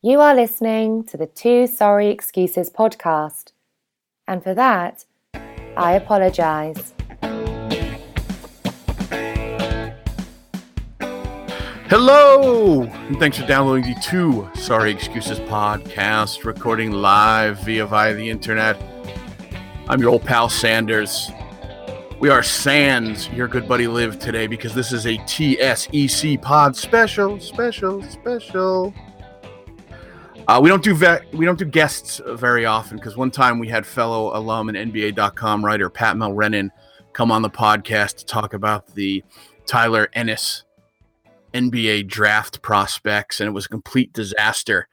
You are listening to the Two Sorry Excuses podcast, and for that, I apologise. Hello, and thanks for downloading the Two Sorry Excuses podcast, recording live via via the internet. I'm your old pal Sanders. We are Sans, your good buddy Live today because this is a TSEC pod special, special, special. Uh, we don't do ve- we don't do guests very often because one time we had fellow alum and NBA.com writer Pat Melrennan come on the podcast to talk about the Tyler Ennis NBA draft prospects, and it was a complete disaster.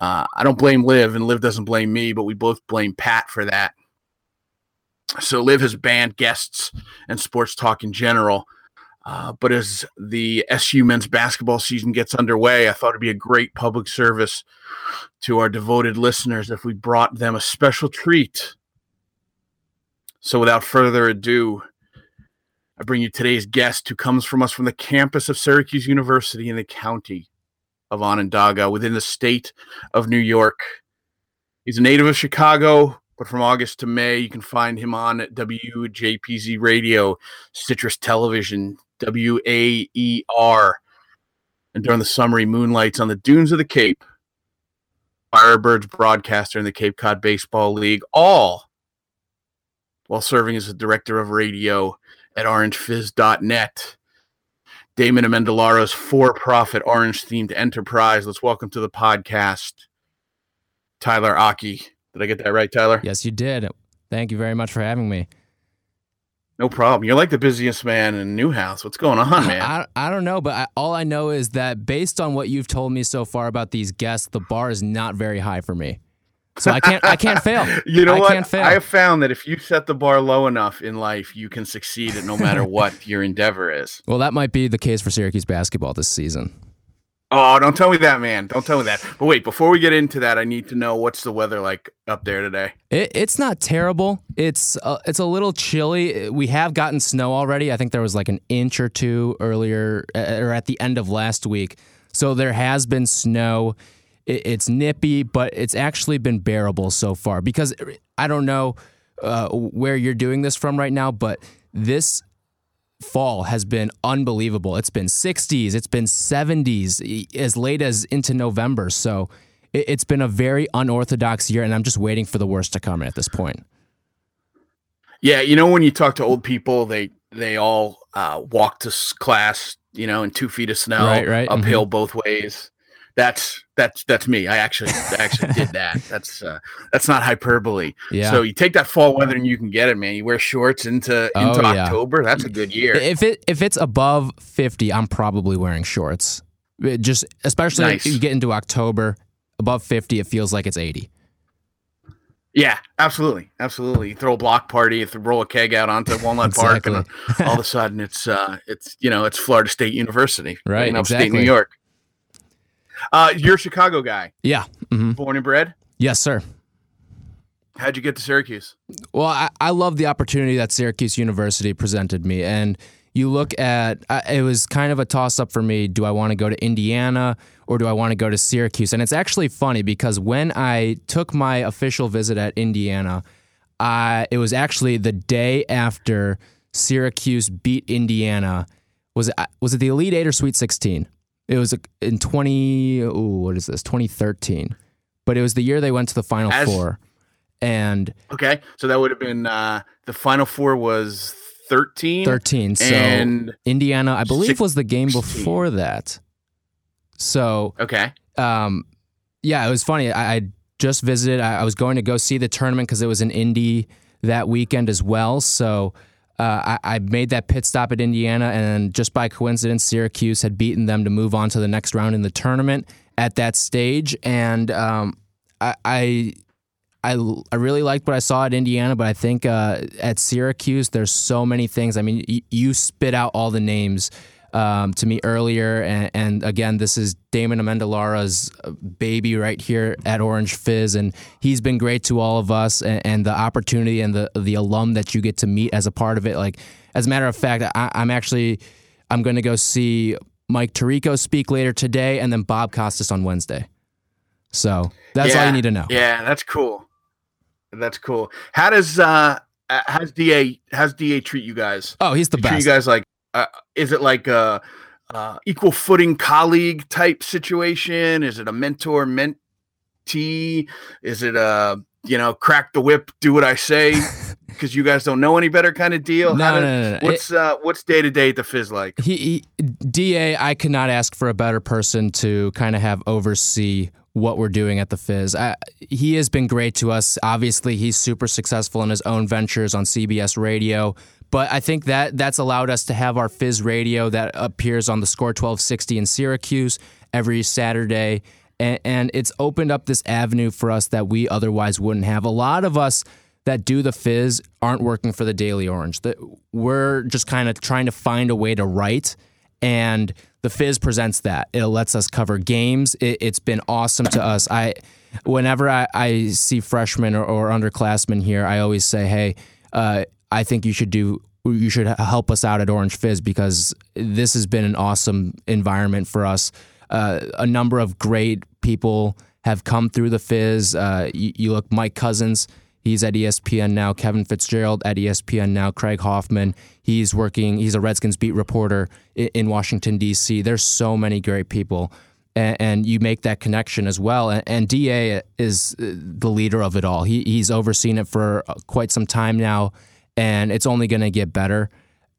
Uh, I don't blame Liv, and Liv doesn't blame me, but we both blame Pat for that. So Liv has banned guests and sports talk in general. Uh, but as the SU men's basketball season gets underway, I thought it'd be a great public service to our devoted listeners if we brought them a special treat. So without further ado, I bring you today's guest who comes from us from the campus of Syracuse University in the county of Onondaga within the state of New York. He's a native of Chicago, but from August to May, you can find him on WJPZ Radio, Citrus Television, WAER. And during the summer, he moonlights on the dunes of the Cape. Firebirds broadcaster in the Cape Cod Baseball League, all while serving as the director of radio at orangefizz.net. Damon Amendolara's for profit orange themed enterprise. Let's welcome to the podcast, Tyler Aki. Did I get that right, Tyler? Yes, you did. Thank you very much for having me. No problem. You're like the busiest man in Newhouse. What's going on, man? I, I don't know, but I, all I know is that based on what you've told me so far about these guests, the bar is not very high for me. So I can't I can't fail. you know I what? Can't fail. I have found that if you set the bar low enough in life, you can succeed at no matter what your endeavor is. Well, that might be the case for Syracuse basketball this season. Oh, don't tell me that, man. Don't tell me that. But wait, before we get into that, I need to know what's the weather like up there today. It, it's not terrible. It's uh, it's a little chilly. We have gotten snow already. I think there was like an inch or two earlier uh, or at the end of last week. So there has been snow. It, it's nippy, but it's actually been bearable so far. Because I don't know uh, where you're doing this from right now, but this fall has been unbelievable. It's been 60s, it's been 70s as late as into November. So it, has been a very unorthodox year, and I'm just waiting for the worst to come at this point. Yeah, you know when you talk to old people, they they all uh, walk to class, you know, in two feet of snow, right, right. uphill mm-hmm. both ways. That's that's that's me. I actually I actually did that. That's uh, that's not hyperbole. Yeah. So you take that fall weather and you can get it, man. You wear shorts into into oh, yeah. October. That's a good year. If it if it's above fifty, I'm probably wearing shorts. It just especially nice. if you get into October, above fifty, it feels like it's eighty. Yeah, absolutely, absolutely. You throw a block party, you roll a keg out onto Walnut exactly. Park, and all of a sudden it's uh, it's you know it's Florida State University, right? In upstate exactly. New York. Uh, you're a Chicago guy. Yeah. Mm-hmm. Born and bred? Yes, sir. How'd you get to Syracuse? Well, I, I love the opportunity that Syracuse University presented me. And you look at uh, it was kind of a toss up for me. Do I want to go to Indiana or do I want to go to Syracuse? And it's actually funny because when I took my official visit at Indiana, I, it was actually the day after Syracuse beat Indiana. Was it, was it the Elite Eight or Sweet 16? It was in 20, ooh, what is this, 2013. But it was the year they went to the Final As, Four. And okay, so that would have been uh, the Final Four was 13. 13. So and Indiana, I believe, 16. was the game before that. So okay, um, yeah, it was funny. I, I just visited. I, I was going to go see the tournament because it was in Indy that weekend as well. So uh, I, I, made that pit stop at Indiana, and just by coincidence, Syracuse had beaten them to move on to the next round in the tournament at that stage. And um, I, I, I, I, really liked what I saw at Indiana, but I think uh, at Syracuse, there's so many things. I mean, y- you spit out all the names um, to me earlier. And, and, again, this is Damon Amendolara's uh, baby right here at Orange Fizz, and he's been great to all of us. And, and, the opportunity and the the alum that you get to meet as a part of it. Like, as a matter of fact, I, I'm actually I'm going to go see Mike Tirico speak later today, and then Bob Costas on Wednesday. So that's all you need to know. Yeah, that's cool. That's cool. How does uh how's Da how's Da treat you guys? Oh, he's the Treat best. you guys like uh, is it like a, uh equal footing colleague type situation? Is it a mentor mentee? Is it a you know crack the whip, do what I say? Because you guys don't know any better kind of deal. No, no, do- no, no, no. What's uh what's day to day at the Fizz like? he, he da i could not ask for a better person to kind of have oversee what we're doing at the fizz I, he has been great to us obviously he's super successful in his own ventures on cbs radio but i think that that's allowed us to have our fizz radio that appears on the score 1260 in syracuse every saturday and, and it's opened up this avenue for us that we otherwise wouldn't have a lot of us that do the fizz aren't working for the Daily Orange. That we're just kind of trying to find a way to write, and the fizz presents that. It lets us cover games. It, it's been awesome to us. I, whenever I, I see freshmen or, or underclassmen here, I always say, "Hey, uh, I think you should do." You should help us out at Orange Fizz because this has been an awesome environment for us. Uh, a number of great people have come through the Fizz. Uh, you, you look, Mike Cousins, He's at ESPN now. Kevin Fitzgerald at ESPN now. Craig Hoffman. He's working. He's a Redskins beat reporter in, in Washington D.C. There's so many great people, and, you make that connection as well. And, and Da is uh, the leader of it all. He he's overseen it for uh, quite some time now, and it's only going to get better,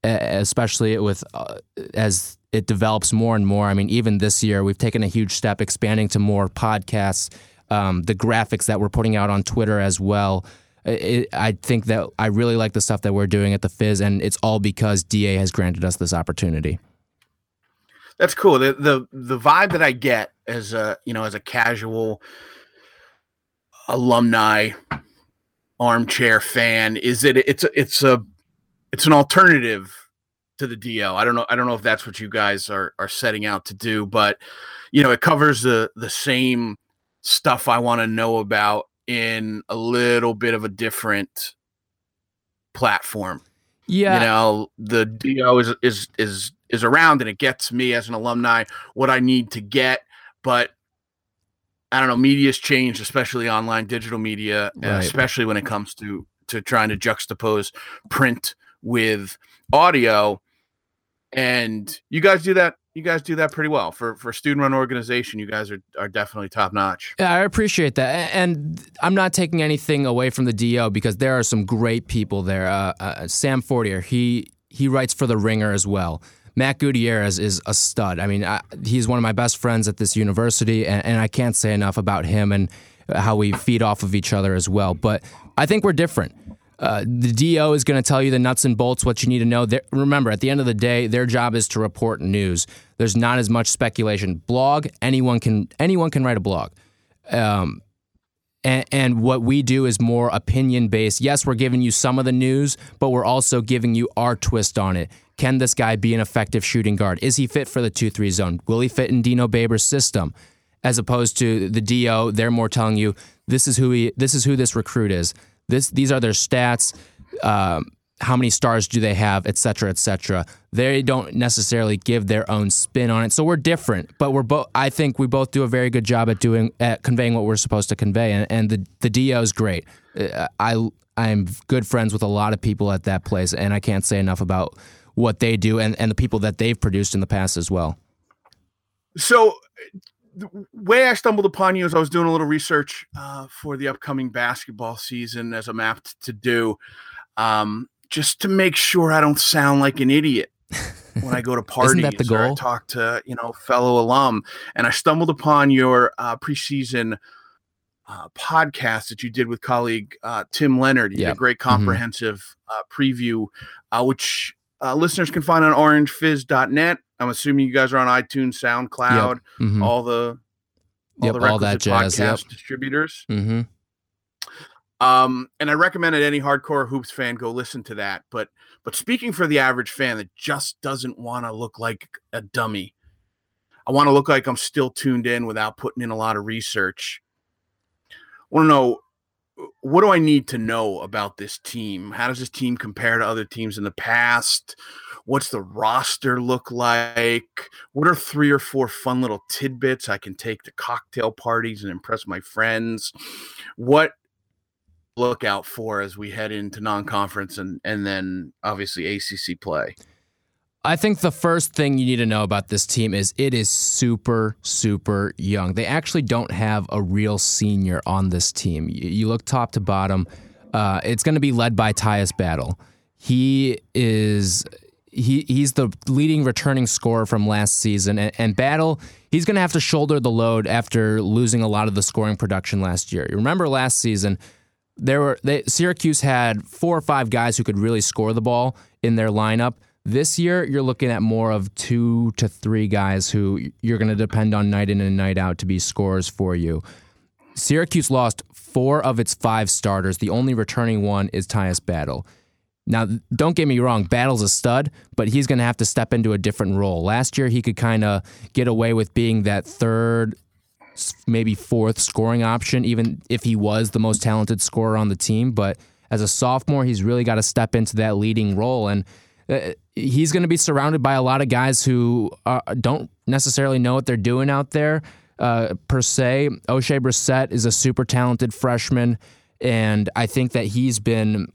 especially with uh, as it develops more and more. I mean, even this year we've taken a huge step, expanding to more podcasts um, the graphics that we're putting out on Twitter as well. It, I think that I really like the stuff that we're doing at the Fizz, and it's all because DA has granted us this opportunity. That's cool. The the the vibe that I get as a you know as a casual alumni armchair fan? Is it it's a, it's a it's an alternative to the DL. I don't know I don't know if that's what you guys are are setting out to DO, but you know it covers the the same stuff I want to know about in a little bit of a different platform. Yeah, you know the do is is is is around and it gets me as an alumni what i need to get but i don't know media's changed especially online digital media uh, Right. especially when it comes to to trying to juxtapose print with audio and you guys do that you guys do that pretty well for for student run organization you guys are are definitely top notch Yeah, I appreciate that, and I'm not taking anything away from the DO because there are some great people there. Uh, uh, Sam Fortier, he he writes for the Ringer as well. Matt Gutierrez is a stud. I mean, I, he's one of my best friends at this university, and, and I can't say enough about him and how we feed off of each other as well. But I think we're different. Uh, the DO is going to tell you the nuts and bolts, what you need to know. They're, remember, at the end of the day, their job is to report news. There's not as much speculation. Blog, anyone can anyone can write a blog. Um, and, and what we do is more opinion based. Yes, we're giving you some of the news, but we're also giving you our twist on it. Can this guy be an effective shooting guard? Is he fit for the 2 3 zone? Will he fit in Dino Babers' system? As opposed to the DO, they're more telling you this is who he, this is who this recruit is. This these are their stats. Um, how many stars do they have, et cetera, et cetera. They don't necessarily give their own spin on it. So we're different, but we're both. I think we both do a very good job at doing at conveying what we're supposed to convey, and, and the the DO is great. Uh, I I'm good friends with a lot of people at that place, and I can't say enough about what they do and, and the people that they've produced in the past as well. So, the way I stumbled upon you is I was doing a little research uh, for the upcoming basketball season, as I'm apt to do, um, just to make sure I don't sound like an idiot when I go to parties Isn't that the or I talk to you know fellow alum. And I stumbled upon your uh, preseason uh, podcast that you did with colleague uh, Tim Leonard. You did Yeah. a great comprehensive uh, preview, uh, which uh, listeners can find on orangefizz.net. I'm assuming you guys are on iTunes, SoundCloud, Mhm. all the all Yep, the all that jazz, yep. podcast distributors. Mm-hmm. Um, and I recommend that any hardcore hoops fan go listen to that. But but speaking for the average fan that just doesn't want to look like a dummy, I want to look like I'm still tuned in without putting in a lot of research. I want to know what do I need to know about this team? How does this team compare to other teams in the past? What's the roster look like? What are three or four fun little tidbits I can take to cocktail parties and impress my friends? What look out for as we head into non-conference and and then obviously ACC play? I think the first thing you need to know about this team is it is super, super young. They actually don't have a real senior on this team. You look top to bottom, uh, it's going to be led by Tyus Battle. He is he he's the leading returning scorer from last season, and, and Battle he's going to have to shoulder the load after losing a lot of the scoring production last year. You remember last season there were they, Syracuse had four or five guys who could really score the ball in their lineup. This year, you're looking at more of two to three guys who you're going to depend on night in and night out to be scorers for you. Syracuse lost four of its five starters. The only returning one is Tyus Battle. Now, don't get me wrong, Battle's a stud, but he's going to have to step into a different role. Last year, he could kind of get away with being that third, maybe fourth scoring option, even if he was the most talented scorer on the team. But as a sophomore, he's really got to step into that leading role. And uh, he's going to be surrounded by a lot of guys who uh, don't necessarily know what they're doing out there uh, per se. Oshae Brissett is a super talented freshman, and I think that he's been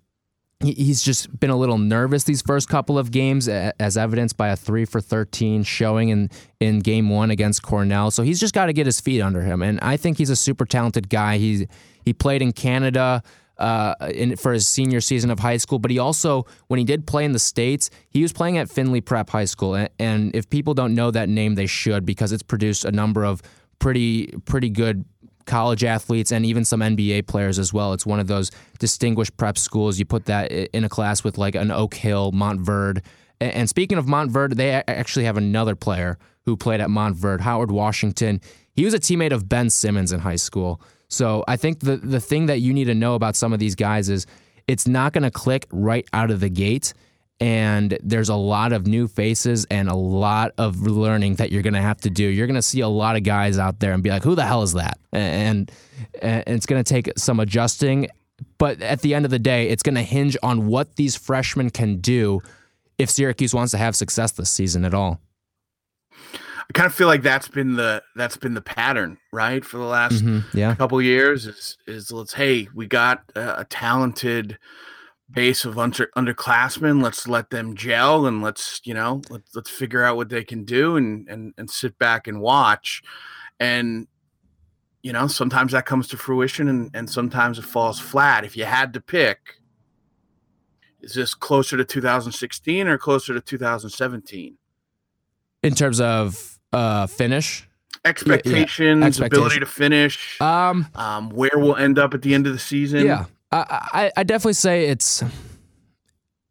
he's just been a little nervous these first couple of games, as evidenced by a three for thirteen showing in in game one against Cornell. So he's just got to get his feet under him, and I think he's a super talented guy. He he played in Canada uh, in, for his senior season of high school. But he also, when he did play in the States, he was playing at Findlay Prep High School. And, and if people don't know that name, they should because it's produced a number of pretty pretty good college athletes and even some NBA players as well. It's one of those distinguished prep schools. You put that in a class with like an Oak Hill, Montverde. And speaking of Montverde, they actually have another player who played at Montverde, Howard Washington. He was a teammate of Ben Simmons in high school. So I think the the thing that you need to know about some of these guys is it's not going to click right out of the gate. And there's a lot of new faces and a lot of learning that you're going to have to do. You're going to see a lot of guys out there and be like, who the hell is that? And, and it's going to take some adjusting. But at the end of the day, it's going to hinge on what these freshmen can do if Syracuse wants to have success this season at all. I kind of feel like that's been the that's been the pattern, right, for the last mm-hmm, yeah. couple years. Is is let's hey, we got a, a talented base of under underclassmen. Let's let them gel and let's you know let, let's figure out what they can do and and and sit back and watch. And you know sometimes that comes to fruition and and sometimes it falls flat. If you had to pick, is this closer to 2016 or closer to 2017? In terms of uh, finish expectations, yeah, Expectation. ability to finish, um, um, where we'll end up at the end of the season. Yeah, I, I, I definitely say it's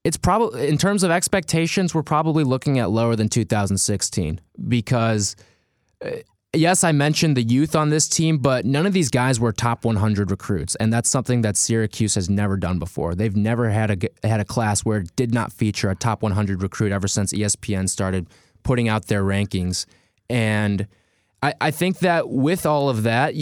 it's probably in terms of expectations, we're probably looking at lower than 2016 because. Uh, yes, I mentioned the youth on this team, but none of these guys were top 100 recruits, and that's something that Syracuse has never done before. They've never had a had a class where it did not feature a top 100 recruit ever since ESPN started putting out their rankings. And I, I think that with all of that,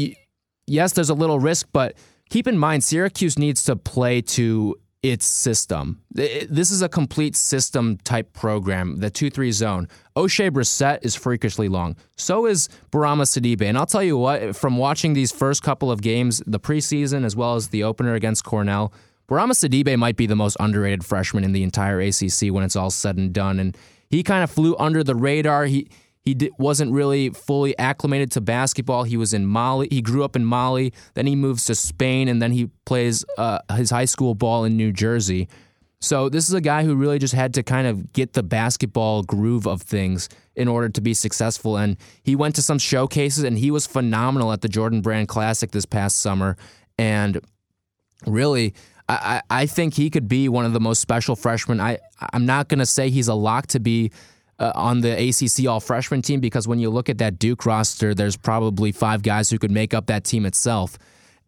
yes, there's a little risk, but keep in mind, Syracuse needs to play to its system. This is a complete system type program, the 2 3 zone. Oshae Brissett is freakishly long. So is Bourama Sidibe. And I'll tell you what, from watching these first couple of games, the preseason as well as the opener against Cornell, Bourama Sidibe might be the most underrated freshman in the entire ACC when it's all said and done. And he kind of flew under the radar. He he di- wasn't really fully acclimated to basketball. He was in Mali. He grew up in Mali. Then he moves to Spain, and then he plays uh, his high school ball in New Jersey. So this is a guy who really just had to kind of get the basketball groove of things in order to be successful. And he went to some showcases, and he was phenomenal at the Jordan Brand Classic this past summer. And really, I, I think he could be one of the most special freshmen. I I'm not going to say he's a lock to be uh, on the ACC All Freshman team because when you look at that Duke roster, there's probably five guys who could make up that team itself.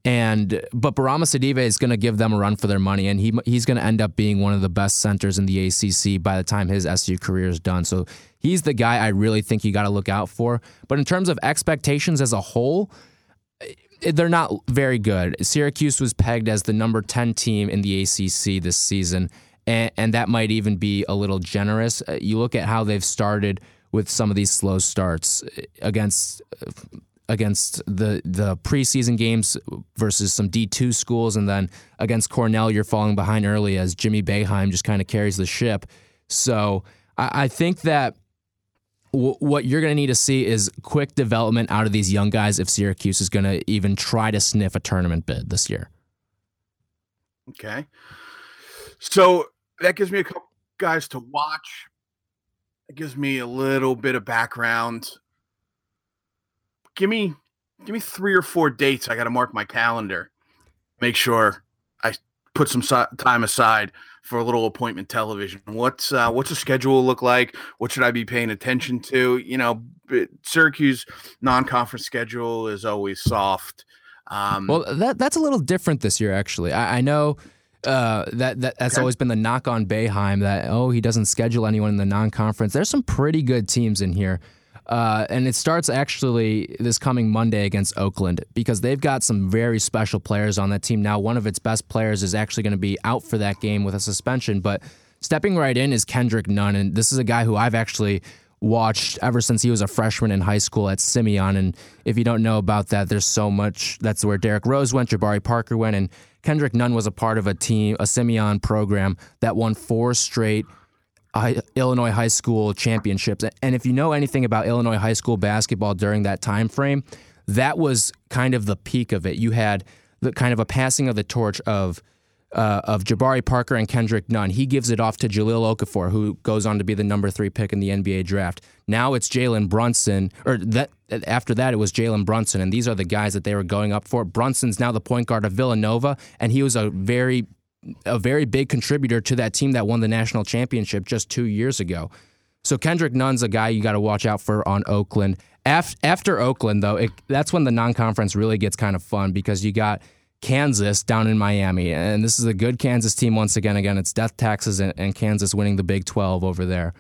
And but Bourama Sidibe is going to give them a run for their money, and he he's going to end up being one of the best centers in the ACC by the time his SU career is done. So he's the guy I really think you got to look out for. But in terms of expectations as a whole, they're not very good. Syracuse was pegged as the number 10 team in the ACC this season, and, and that might even be a little generous. Uh, you look at how they've started with some of these slow starts uh, against against the the preseason games versus some D two schools, and then against Cornell, you're falling behind early as Jimmy Boeheim just kind of carries the ship. So I, I think that what you're going to need to see is quick development out of these young guys if Syracuse is going to even try to sniff a tournament bid this year. Okay, so that gives me a couple guys to watch. It gives me a little bit of background give me give me three or four dates. I got to mark my calendar. Make sure I put some time aside for a little appointment television. What's uh, what's the schedule look like? What should I be paying attention to? You know, Syracuse non-conference schedule is always soft. Um, well, that that's a little different this year, actually. I, I know. Uh, that, that that's okay. always been the knock on Boeheim that oh he doesn't schedule anyone in the non-conference. There's some pretty good teams in here. Uh, and it starts actually this coming Monday against Oakland because they've got some very special players on that team. Now, one of its best players is actually going to be out for that game with a suspension, but stepping right in is Kendrick Nunn. And this is a guy who I've actually watched ever since he was a freshman in high school at Simeon. And if you don't know about that, there's so much. That's where Derrick Rose went, Jabari Parker went, and Kendrick Nunn was a part of a team, a Simeon program that won four straight uh, Illinois high school championships. And if you know anything about Illinois high school basketball during that time frame, that was kind of the peak of it. You had the kind of a passing of the torch of uh, of Jabari Parker and Kendrick Nunn. He gives it off to Jahlil Okafor, who goes on to be the number three pick in the NBA draft. Now it's Jalen Brunson, or that after that it was Jalen Brunson, and these are the guys that they were going up for. Brunson's now the point guard of Villanova, and he was a very a very big contributor to that team that won the national championship just two years ago. So Kendrick Nunn's a guy you got to watch out for on Oakland. After Oakland, though, it, that's when the non-conference really gets kind of fun because you got Kansas down in Miami, and this is a good Kansas team once again. Again, it's death taxes and, and Kansas winning the Big 12 over there.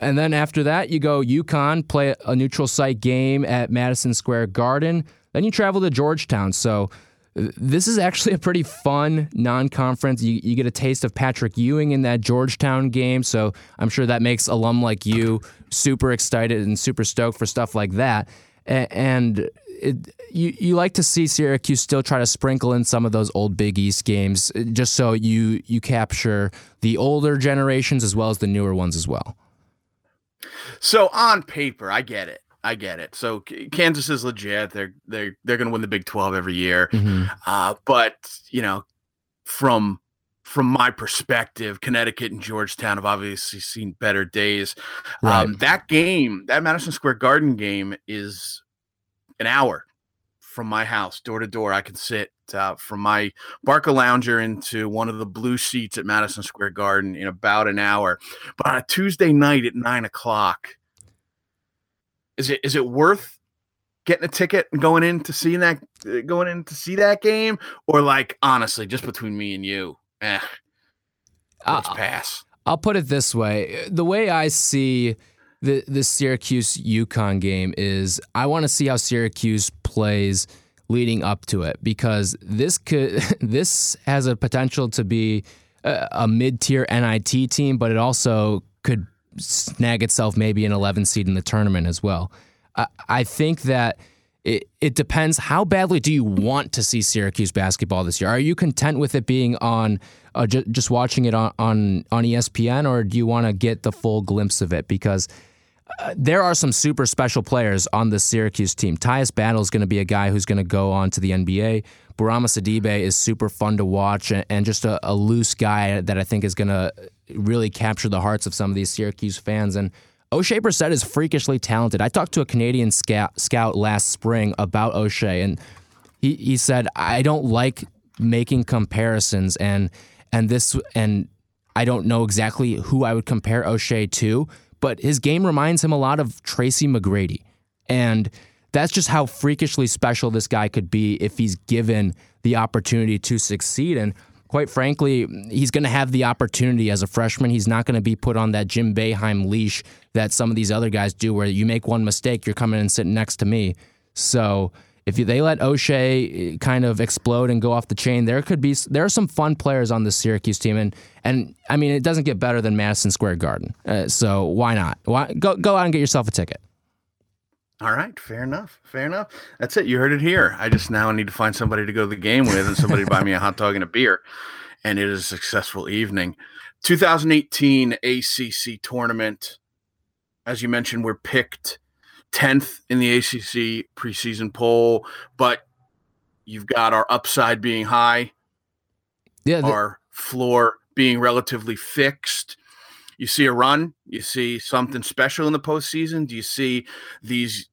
And then after that, you go UConn, play a neutral site game at Madison Square Garden. Then you travel to Georgetown. So this is actually a pretty fun non-conference. You, you get a taste of Patrick Ewing in that Georgetown game, so I'm sure that makes alum like you super excited and super stoked for stuff like that. And it, you you like to see Syracuse still try to sprinkle in some of those old Big East games, just so you you capture the older generations as well as the newer ones as well. So on paper, I get it. I get it. So Kansas is legit. They're they're they're going to win the Big Twelve every year. Mm-hmm. Uh, but you know, from from my perspective, Connecticut and Georgetown have obviously seen better days. Right. Um, that game, that Madison Square Garden game, is an hour from my house, door to door. I can sit uh, from my Barcalounger into one of the blue seats at Madison Square Garden in about an hour. But on a Tuesday night at nine o'clock is it is it worth getting a ticket and going in to see that going in to see that game or like honestly just between me and you eh let's I'll, pass i'll put it this way the way i see the the syracuse UConn game is i want to see how syracuse plays leading up to it because this could this has a potential to be a, a mid-tier NIT team but it also could snag itself maybe an 11 seed in the tournament as well. I, I think that it, it depends. How badly do you want to see Syracuse basketball this year? Are you content with it being on uh, ju- just watching it on, on, on ESPN, or do you want to get the full glimpse of it? Because there are some super special players on the Syracuse team. Tyus Battle is going to be a guy who's going to go on to the NBA. Bourama Sidibe is super fun to watch and, and just a, a, loose guy that I think is going to really capture the hearts of some of these Syracuse fans. And Oshae Brissett is freakishly talented. I talked to a Canadian scout, scout last spring about Oshae, and he, he said, I don't like making comparisons and and this and I don't know exactly who I would compare Oshae to, but his game reminds him a lot of Tracy McGrady. And that's just how freakishly special this guy could be if he's given the opportunity to succeed. And quite frankly, he's going to have the opportunity as a freshman. He's not going to be put on that Jim Boeheim leash that some of these other guys do, where you make one mistake, you're coming and sitting next to me. So if they let Oshae kind of explode and go off the chain, there could be there are some fun players on the Syracuse team, and and I mean it doesn't get better than Madison Square Garden. Uh, so why not? Why go go out and get yourself a ticket? All right, fair enough. Fair enough. That's it. You heard it here. I just now need to find somebody to go to the game with and somebody to buy me a hot dog and a beer. And it is a successful evening. 2018 ACC tournament. As you mentioned, we're picked 10th in the ACC preseason poll, but you've got our upside being high, yeah, the- our floor being relatively fixed. You see a run, you see something special in the postseason. Do you see these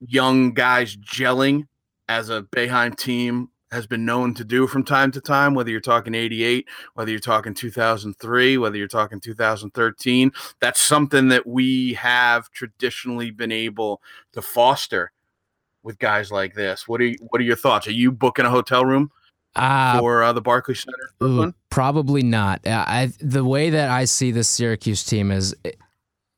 young guys gelling as a Boeheim team has been known to do from time to time, whether you're talking 88, whether you're talking 2003, whether you're talking 2013. That's something that we have traditionally been able to foster with guys like this. What are you, what are your thoughts? Are you booking a hotel room uh, for uh, the Barclays Center? ooh, probably not. Uh, I, the way that I see this Syracuse team is eh,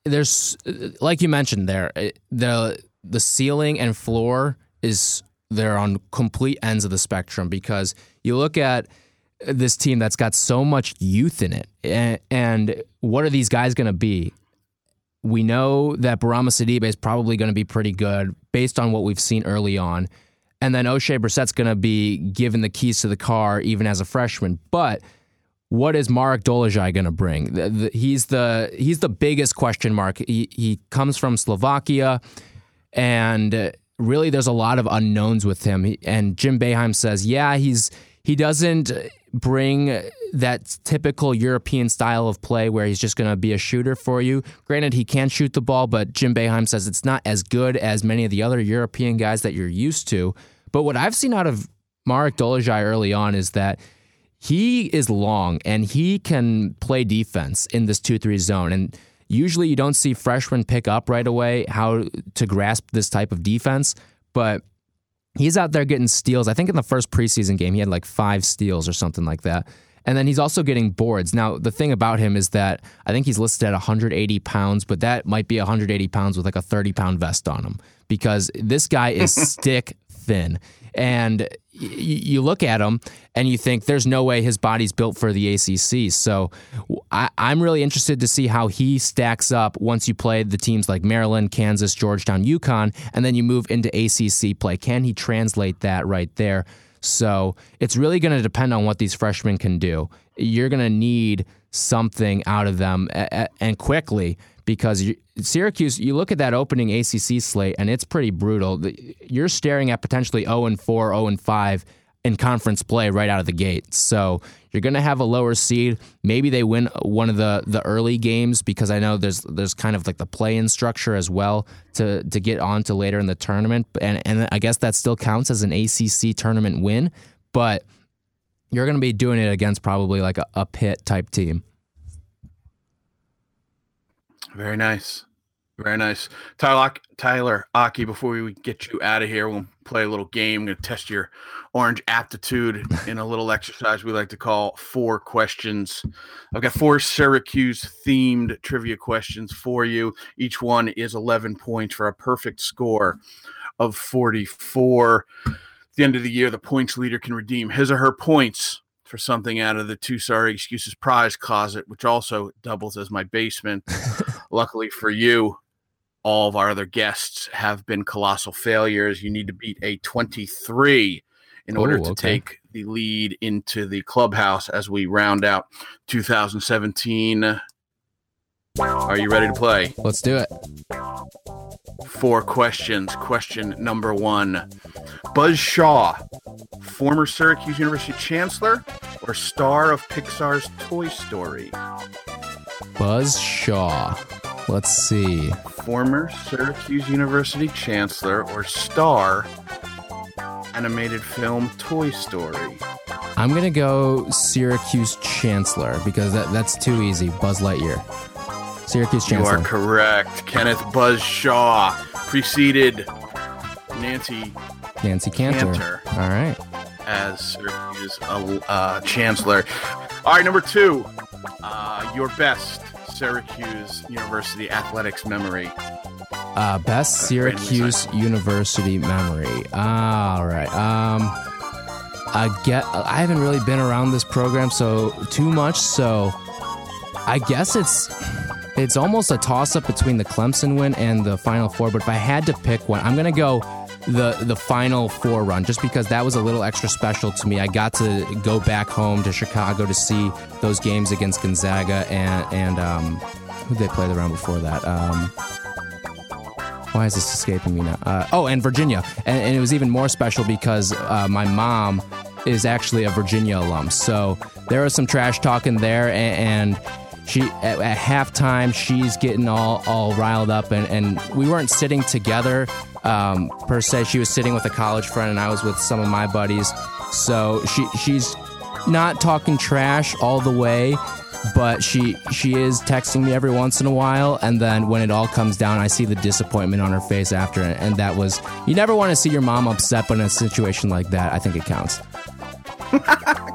there's like you mentioned there the the ceiling and floor is they're on complete ends of the spectrum because you look at this team that's got so much youth in it and, what are these guys going to be we know that Bourama Sidibe is probably going to be pretty good based on what we've seen early on. And then Oshae Brissett's going to be given the keys to the car even as a freshman. But what is Marek Dolezaj going to bring? The, the, he's the he's the biggest question mark. He, he comes from Slovakia, and really there's a lot of unknowns with him. And Jim Boeheim says, yeah, he's he doesn't bring that typical European style of play where he's just going to be a shooter for you. Granted, he can shoot the ball, but Jim Boeheim says it's not as good as many of the other European guys that you're used to. But what I've seen out of Marek Dolezaj early on is that he is long and he can play defense in this 2-3 zone and usually you don't see freshmen pick up right away how to grasp this type of defense but he's out there getting steals. I think in the first preseason game he had like five steals or something like that. And then he's also getting boards. Now the thing about him is that i think he's listed at 180 pounds but that might be 180 pounds with like a 30 pound vest on him because this guy is stick thin. And you look at him and you think there's no way his body's built for the ACC. So I, I'm really interested to see how he stacks up once you play the teams like Maryland, Kansas, Georgetown, UConn, and then you move into ACC play. Can he translate that right there? So it's really going to depend on what these freshmen can do. You're going to need something out of them and quickly because you, Syracuse, you look at that opening ACC slate and it's pretty brutal. You're staring at potentially 0 and 4, 0 and 5 in conference play right out of the gate. So you're going to have a lower seed. Maybe they win one of the the early games because I know there's there's kind of like the play-in structure as well to to get on to later in the tournament. And and I guess that still counts as an ACC tournament win, but you're going to be doing it against probably like a, a pit type team. Very nice. Very nice. Tyler, Tyler Aki, before we get you out of here, we'll play a little game. I'm going to test your orange aptitude in a little exercise we like to call four questions. I've got four Syracuse themed trivia questions for you. Each one is 11 points for a perfect score of 44. At the end of the year, the points leader can redeem his or her points for something out of the two sorry excuses prize closet, which also doubles as my basement. Luckily for you, all of our other guests have been colossal failures. You need to beat a 23 in order Oh, to take the lead into the clubhouse as we round out 2017. Are you ready to play? Let's do it. Four questions. Question number one Buzz Shaw, former Syracuse University chancellor or star of Pixar's Toy Story? Buzz Shaw. Let's see. Former Syracuse University chancellor or star animated film Toy Story? I'm going to go Syracuse Chancellor because that, that's too easy. Buzz Lightyear. Syracuse Chancellor. You are correct. Kenneth Buzz Shaw preceded Nancy Nancy Cantor. Cantor. All right. as Syracuse uh, uh, chancellor. All right, number two, uh, your best Syracuse University athletics memory. Uh, best Syracuse University memory. All right. Um, I get. I haven't really been around this program so too much, so I guess it's it's almost a toss up between the Clemson win and the Final Four. But if I had to pick one, I'm gonna go the the Final Four run, just because that was a little extra special to me. I got to go back home to Chicago to see those games against Gonzaga and and um, who they play the round before that. Um, why is this escaping me now? Uh, oh, and Virginia, and, and, it was even more special because uh, my mom is actually a Virginia alum. So there was some trash talking there, and, and she at, at, halftime she's getting all all riled up, and, and we weren't sitting together um, per se. She was sitting with a college friend, and I was with some of my buddies. So she she's not talking trash all the way but she she is texting me every once in a while. And then when it all comes down i see the disappointment on her face after. And that was you never want to see your mom upset but in a situation like that i think it counts.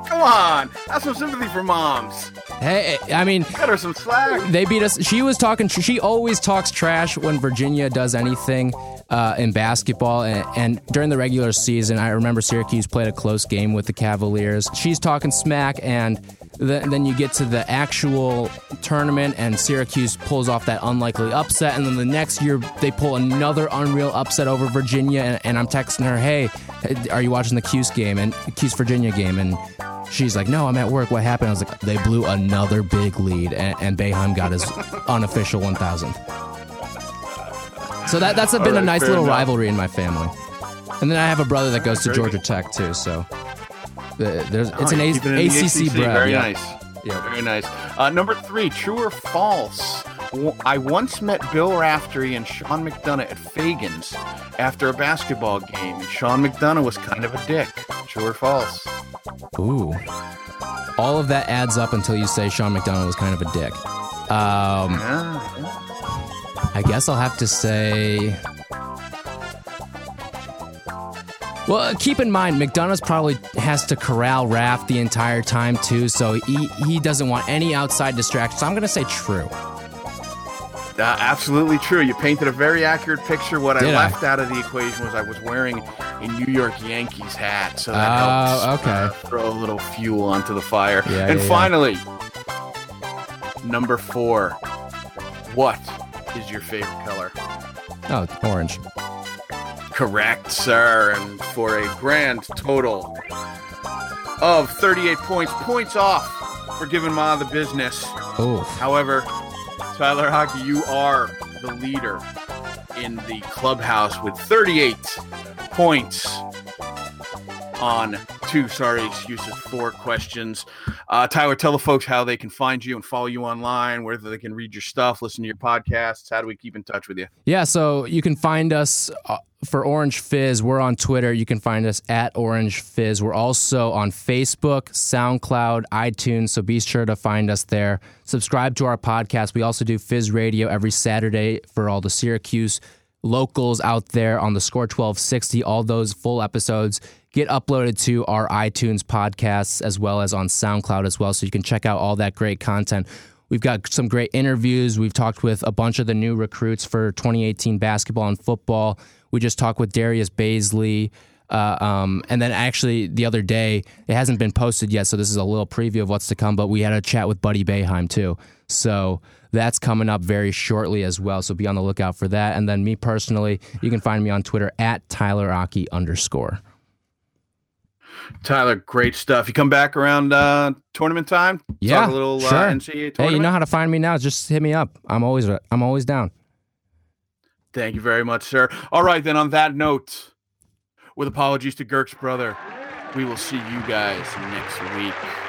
Come on. Have some sympathy for moms. Hey i mean cut her some slack. they beat us. She was talking she always talks trash when virginia does anything uh, in basketball. And, and, during the regular season, I remember Syracuse played a close game with the Cavaliers. She's talking smack, and then you get to the actual tournament, and Syracuse pulls off that unlikely upset. And then the next year, they pull another unreal upset over Virginia. And, and I'm texting her, "Hey, are you watching the Cuse game and Cuse Virginia game?" And she's like, "No, I'm at work. What happened?" I was like, "They blew another big lead, and, and got his unofficial 1,000." So that that's been right, a nice little enough. rivalry in my family. And then I have a brother that goes to Georgia Tech too. So there's, it's an a- ACC, ACC Very yeah. nice. Yeah, very nice. Uh, number three, true or false? I once met Bill Raftery and Sean McDonough at Faegan's after a basketball game. Sean McDonough was kind of a dick. True or false? Ooh. All of that adds up until you say Sean McDonough was kind of a dick. Um, yeah, yeah. I guess I'll have to say Well, keep in mind, McDonough's probably has to corral Raft the entire time too, so he, he doesn't want any outside distractions. So I'm going to say true. Uh, absolutely true. You painted a very accurate picture. What Did I left I? out of the equation was I was wearing a New York Yankees hat, so that uh, helps okay. Uh, throw a little fuel onto the fire. Yeah, and yeah, finally, yeah. number four. What is your favorite color? Oh, orange. Correct, sir. And for a grand total of 38 points, points off for giving Ma the business. Oh. However, Tyler Aki, you are the leader in the clubhouse with 38 points on two sorry excuses four questions. Uh, tyler tell the folks how they can find you and follow you online where they can read your stuff listen to your podcasts. How do we keep in touch with you? Yeah so you can find us uh, for orange fizz we're on twitter. You can find us at orange fizz. We're also on facebook soundcloud itunes so be sure to find us there. Subscribe to our podcast. We also do fizz radio every saturday for all the syracuse locals out there on the score 1260 all those full episodes get uploaded to our iTunes podcasts as well as on SoundCloud as well. So you can check out all that great content. We've got some great interviews. We've talked with a bunch of the new recruits for 2018 basketball and football. We just talked with Darius Bazley. Uh, um, and then actually the other day, it hasn't been posted yet, so this is a little preview of what's to come. But we had a chat with Buddy Boeheim too, so that's coming up very shortly as well. So be on the lookout for that. And then me personally, you can find me on Twitter at Tyler underscore. Tyler, great stuff. You come back around uh, tournament time? Yeah, Talk a little uh, sure. uh, NCAA tournament. Hey, you know how to find me now? Just hit me up. I'm always I'm always down. Thank you very much, sir. All right, then. On that note, with apologies to Girk's brother, we will see you guys next week.